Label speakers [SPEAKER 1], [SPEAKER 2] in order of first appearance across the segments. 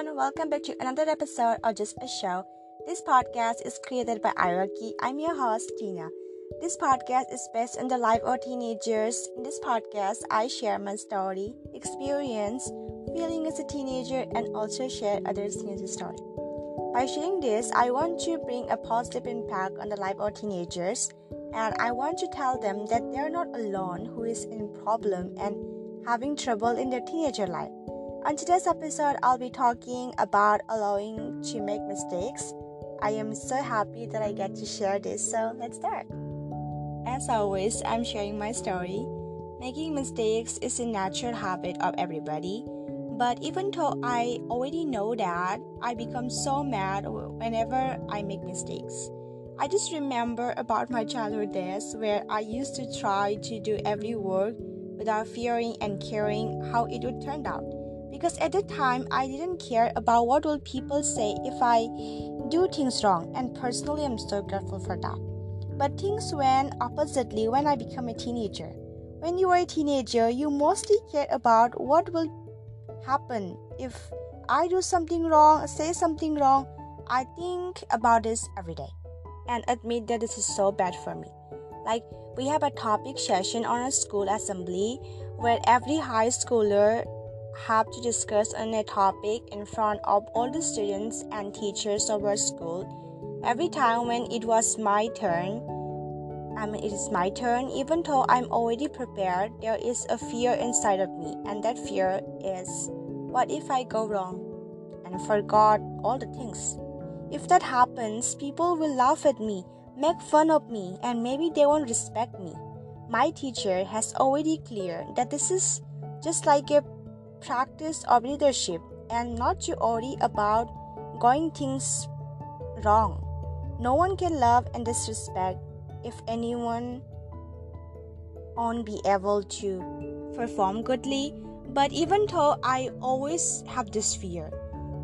[SPEAKER 1] everyone, welcome back to another episode of Just a Show. This podcast is created by Iraki. I'm your host, Tina. This podcast is based on the life of teenagers. In this podcast, I share my story, experience, feeling as a teenager, and also share others' teenager story. By sharing this, I want to bring a positive impact on the life of teenagers, and I want to tell them that they're not alone who is in problem and having trouble in their teenager life. On today's episode, I'll be talking about allowing to make mistakes. I am so happy that I get to share this, so let's start. As always, I'm sharing my story. Making mistakes is a natural habit of everybody, but even though I already know that, I become so mad whenever I make mistakes. I just remember about my childhood days where I used to try to do every work without fearing and caring how it would turn out because at the time I didn't care about what will people say if I do things wrong and personally I'm so grateful for that. But things went oppositely when I became a teenager. When you are a teenager, you mostly care about what will happen if I do something wrong, say something wrong. I think about this every day and admit that this is so bad for me. Like we have a topic session on a school assembly where every high schooler have to discuss on a topic in front of all the students and teachers of our school. Every time when it was my turn, I mean, it is my turn, even though I'm already prepared, there is a fear inside of me, and that fear is what if I go wrong and forgot all the things? If that happens, people will laugh at me, make fun of me, and maybe they won't respect me. My teacher has already cleared that this is just like a practice of leadership and not to worry about going things wrong. No one can love and disrespect if anyone won't be able to perform goodly. But even though I always have this fear,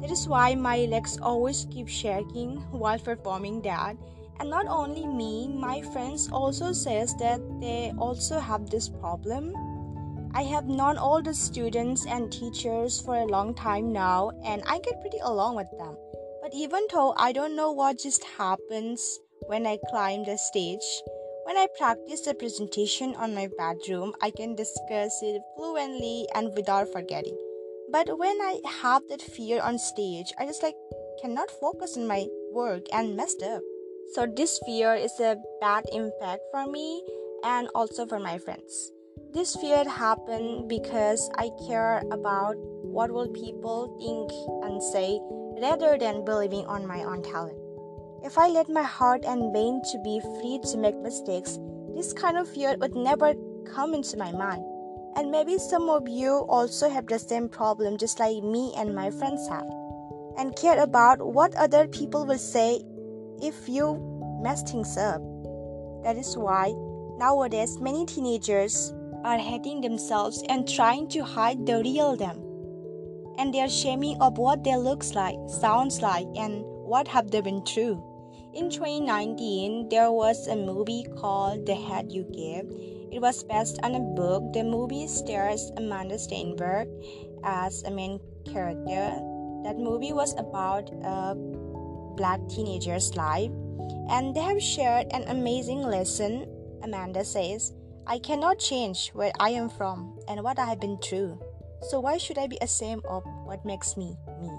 [SPEAKER 1] that is why my legs always keep shaking while performing that. And not only me, my friends also says that they also have this problem I have known all the students and teachers for a long time now, and I get pretty along with them. But even though I don't know what just happens when I climb the stage, when I practice the presentation on my bedroom, I can discuss it fluently and without forgetting. But when I have that fear on stage, I just like cannot focus on my work and messed up. So this fear is a bad impact for me and also for my friends. This fear happened because I care about what will people think and say rather than believing on my own talent. If I let my heart and brain to be free to make mistakes, this kind of fear would never come into my mind. And maybe some of you also have the same problem just like me and my friends have. And care about what other people will say if you mess things up. That is why nowadays many teenagers are hating themselves and trying to hide the real them. And they are shaming of what they looks like, sounds like, and what have they been through. In 2019, there was a movie called The Hate U Give. It was based on a book. The movie stars Amanda Stenberg as a main character. That movie was about a black teenager's life, and they have shared an amazing lesson. Amanda says, I cannot change where I am from and what I have been through. So why should I be ashamed of what makes me me?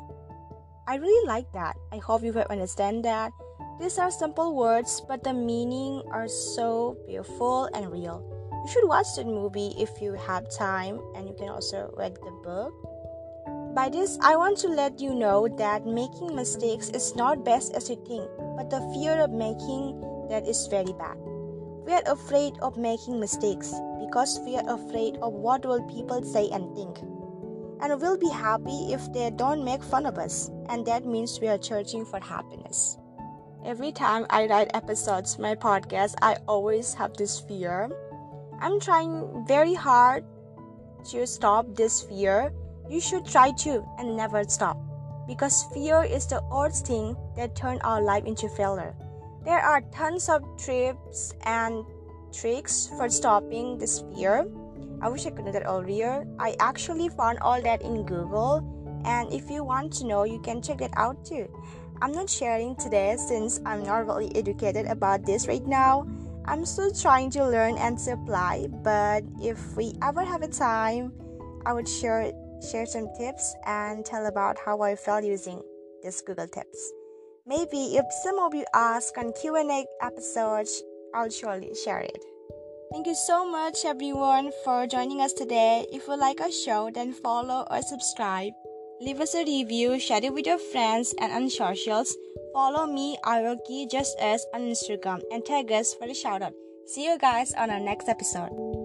[SPEAKER 1] I really like that. I hope you will understand that. These are simple words, but the meaning are so beautiful and real. You should watch the movie if you have time, and you can also read the book. By this, I want to let you know that making mistakes is not best as you think, but the fear of making that is very bad. We are afraid of making mistakes because we are afraid of what will people say and think. And we'll be happy if they don't make fun of us, and that means we are searching for happiness. Every time I write episodes my podcast, I always have this fear. I'm trying very hard to stop this fear. You should try to and never stop. Because fear is the worst thing that turn our life into failure. There are tons of tips and tricks for stopping this fear. I wish I could know that earlier. I actually found all that in Google And if you want to know, you can check it out too. I'm not sharing today since I'm not really educated about this right now. I'm still trying to learn and to apply, but if we ever have a time, I would share share some tips and tell about how I felt using this Google Tips. Maybe if some of you ask on Q&A episodes, I'll surely share it. Thank you so much everyone for joining us today. If you like our show, then follow or subscribe. Leave us a review, share it with your friends and on socials. Follow me, Aroki, just us on Instagram and tag us for the shoutout. See you guys on our next episode.